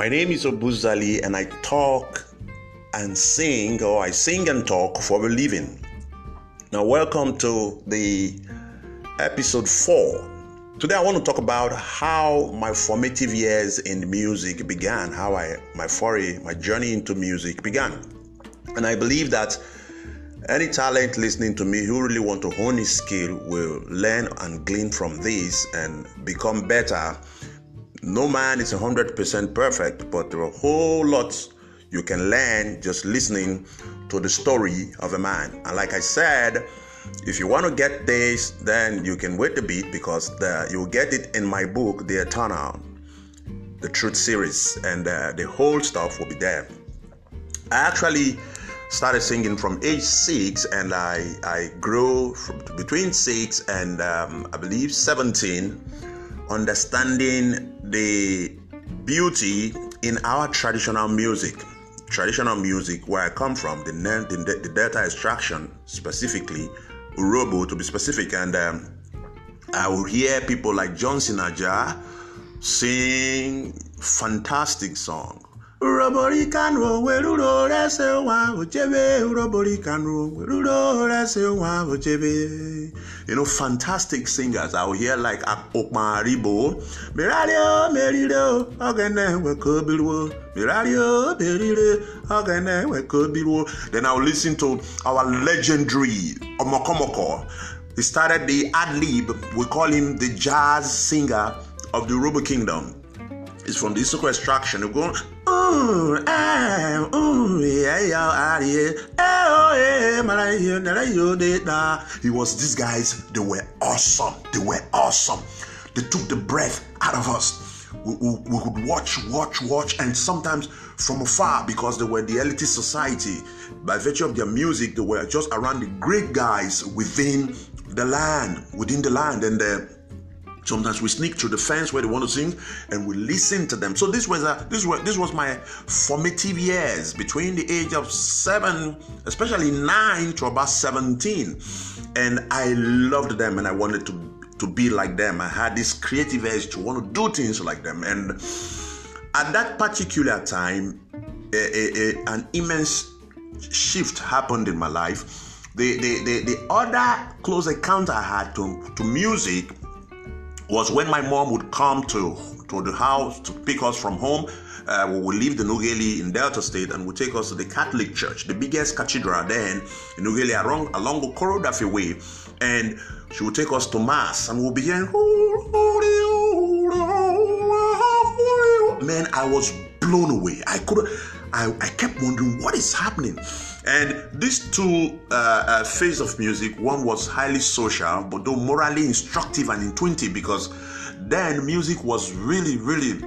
My name is Obuzali and I talk and sing, or I sing and talk for a living. Now, welcome to the episode 4. Today, I want to talk about how my formative years in music began, how I my foray, my journey into music began. And I believe that any talent listening to me who really want to hone his skill will learn and glean from this and become better. No man is 100% perfect, but there are a whole lot you can learn just listening to the story of a man. And like I said, if you want to get this, then you can wait a bit because the, you'll get it in my book, The Eternal, the Truth series, and uh, the whole stuff will be there. I actually started singing from age six, and I I grew from between six and um, I believe seventeen, understanding the beauty in our traditional music. Traditional music, where I come from, the the, the Delta extraction specifically, Urhobo to be specific, and um, I will hear people like Johnson Aja sing fantastic song uroborikanro weruro rese nwa ochebe. Uroborikanro weruro rese nwa ochebe. You know fantastic singers. Will hear like akpokmaribo mirario merire ogene wekobiruo mirario merire ogene wekobiruo then i will listen to our legendary omokomoko. He started the ad lib. We call him the jazz singer of the Robo Kingdom. Is from the Isoko extraction. We're going, He was these guys, they were awesome. They were awesome. They took the breath out of us. We, we, we could watch, watch, watch, and sometimes from afar because they were the elite society. By virtue of their music, they were just around the great guys within the land, within the land, and the Sometimes we sneak through the fence where they want to sing and we listen to them. So this was a, this was this was my formative years between the age of seven, especially nine to about 17. And I loved them and I wanted to to be like them. I had this creative edge to want to do things like them. And at that particular time, a, a, an immense shift happened in my life. The, the, the, the other close encounter I had to, to music was when my mom would come to, to the house to pick us from home. Uh, we would leave the Ughelli in Delta State and would take us to the Catholic Church, the biggest cathedral then in Ughelli along, along Okoro Daffy Way. And she would take us to Mass and we'll be hearing, man, I was blown away. I could I, I kept wondering what is happening. And these two uh, uh, phases of music, one was highly social, but though morally instructive and intuitive, because then music was really, really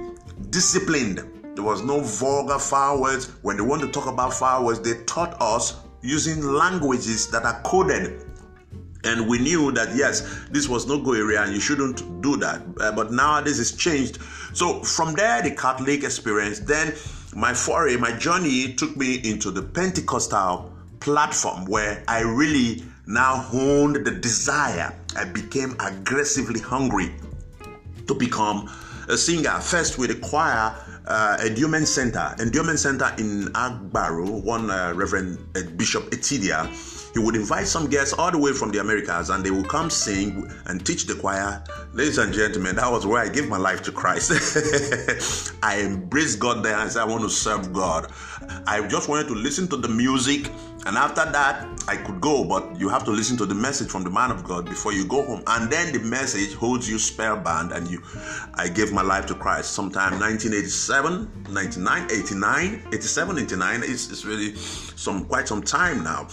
disciplined. There was no vulgar foul words. When they want to talk about foul words, they taught us using languages that are coded and we knew that yes this was no go area and you shouldn't do that uh, but now this is changed so from there the catholic experience then my foray, my journey took me into the Pentecostal platform where I really now honed the desire. I became aggressively hungry to become a singer. First with the choir, uh, Endowment Center, Endowment Center in Agbarho, one uh, Reverend uh, Bishop Etidia he would invite some guests all the way from the Americas and they would come sing and teach the choir. Ladies and gentlemen, that was where I gave my life to Christ. I embraced God there and said, I want to serve God. I just wanted to listen to the music and after that, I could go, but you have to listen to the message from the man of God before you go home. And then the message holds you spellbound, and you I gave my life to Christ sometime 1987, 99, 89, 87, 89. It's, it's really some quite some time now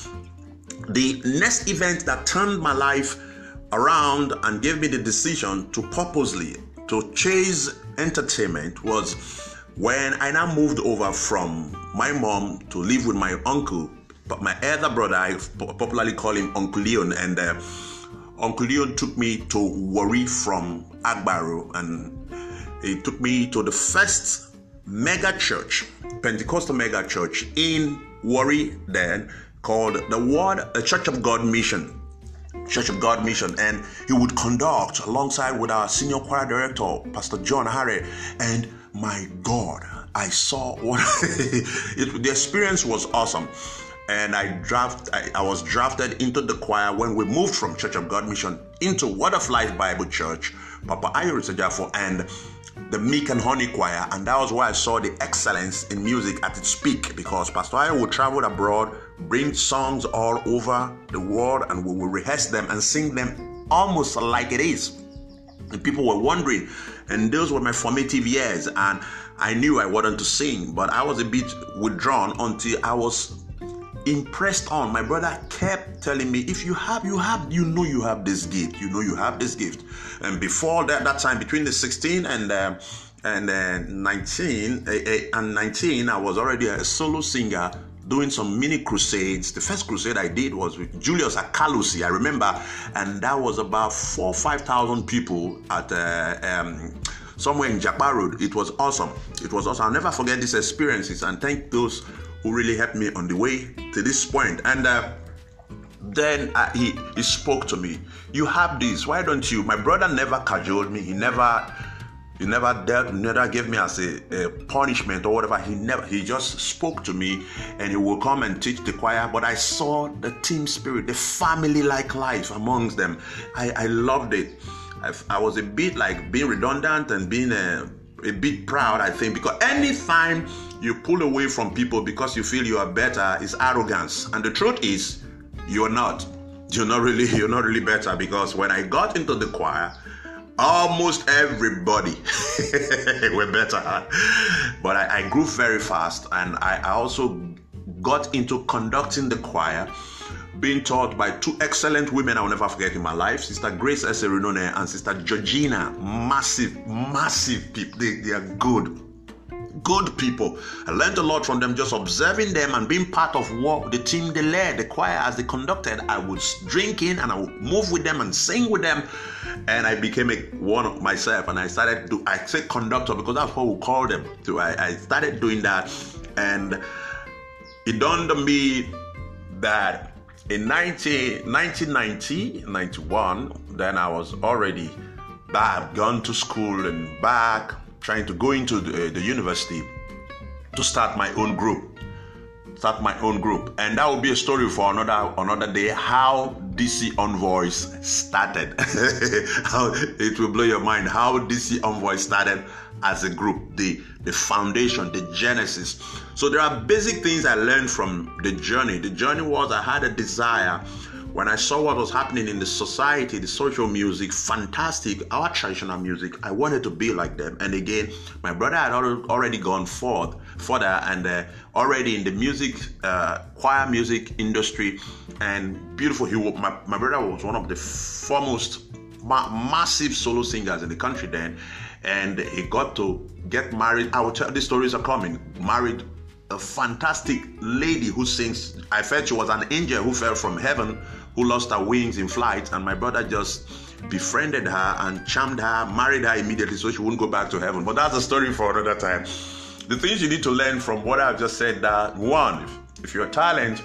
the next event that turned my life around and gave me the decision to purposely to chase entertainment was when I now moved over from my mom to live with my uncle, but my elder brother, I popularly call him Uncle Leon, and uh, Uncle Leon took me to Warri from Agbarho, and he took me to the first mega church, Pentecostal mega church in Warri then called the Word a Church of God Mission. Church of God Mission, and he would conduct alongside with our senior choir director, Pastor John Harry. And my God, I saw what it, the experience was awesome. And I draft I, I, was drafted into the choir when we moved from Church of God Mission into Word of Life Bible Church, Papa Ayo Oritsejafor, and the Meek and Honey Choir, and that was where I saw the excellence in music at its peak because Pastor Ayo would travel abroad, bring songs all over the world, and we would rehearse them and sing them almost like it is. And people were wondering, and those were my formative years, and I knew I wanted to sing, but I was a bit withdrawn until I was impressed on. My brother kept telling me, if you have, you have, you know, you have this gift. You know, you have this gift. And before that, that time between the 16 and uh, and uh, 19 uh, and 19, I was already a solo singer doing some mini crusades. The first crusade I did was with Julius Akalusi, I remember, and that was about four, five thousand people at uh, um, somewhere in Jakpa Road. It was awesome. It was awesome. I'll never forget these experiences and thank those who really helped me on the way to this point. And uh, then uh, he, he spoke to me. You have this. Why don't you? My brother never cajoled me. He never he never dealt, never gave me as a, a, punishment or whatever. He never. He just spoke to me, and he will come and teach the choir. But I saw the team spirit, the family-like life amongst them. I, I loved it. I, I was a bit like being redundant and being a, a bit proud. I think because anytime you pull away from people because you feel you are better is arrogance. And the truth is, you're not. You're not really, you're not really better because when I got into the choir, almost everybody were better. But I, I, grew very fast and I, I also got into conducting the choir being taught by two excellent women I'll never forget in my life Sister Grace Eserenone and Sister Georgina. Massive, massive people. They, they are good good people. I learned a lot from them just observing them and being part of what the team they led, the choir as they conducted. I would drink in and I would move with them and sing with them. And I became a one of myself and I started to I say conductor because that's what we call them. So I, I started doing that and it dawned on me that in 19, 1990, 91, then I was already back, gone to school and back trying to go into the, uh, the university to start my own group start my own group. And that will be a story for another another day how dc envoys started. How it will blow your mind how dc envoys started as a group the the foundation the genesis. So there are basic things i learned from the journey. The journey was i had a desire when I saw what was happening in the society, the social music, fantastic, our traditional music, I wanted to be like them. And again, my brother had already gone forth, further, and uh, already in the music, uh, choir music industry, and beautiful. He, my, my brother was one of the foremost ma- massive solo singers in the country then, and he got to get married. I will tell these stories are coming. Married a fantastic lady who sings. I felt she was an angel who fell from heaven who lost her wings in flight, and my brother just befriended her and charmed her, married her immediately so she wouldn't go back to heaven. But that's a story for another time. The things you need to learn from what I've just said that one, if, if you're talent,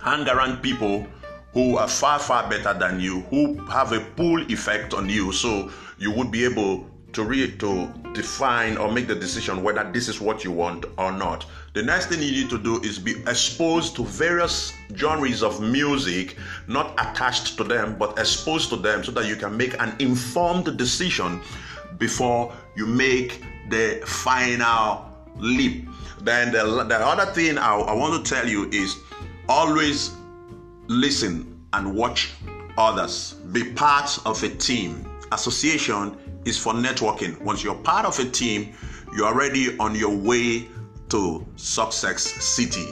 hang around people who are far, far better than you, who have a pull effect on you, so you would be able to read to define or make the decision whether this is what you want or not. The next thing you need to do is be exposed to various genres of music, not attached to them, but exposed to them so that you can make an informed decision before you make the final leap. Then the, the other thing I, I want to tell you is always listen and watch others. Be part of a team. Association is for networking. Once you're part of a team, you're already on your way to Success City,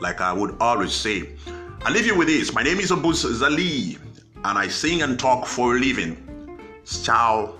like I would always say. I leave you with this. My name is Abus Zali, and I sing and talk for a living. Ciao.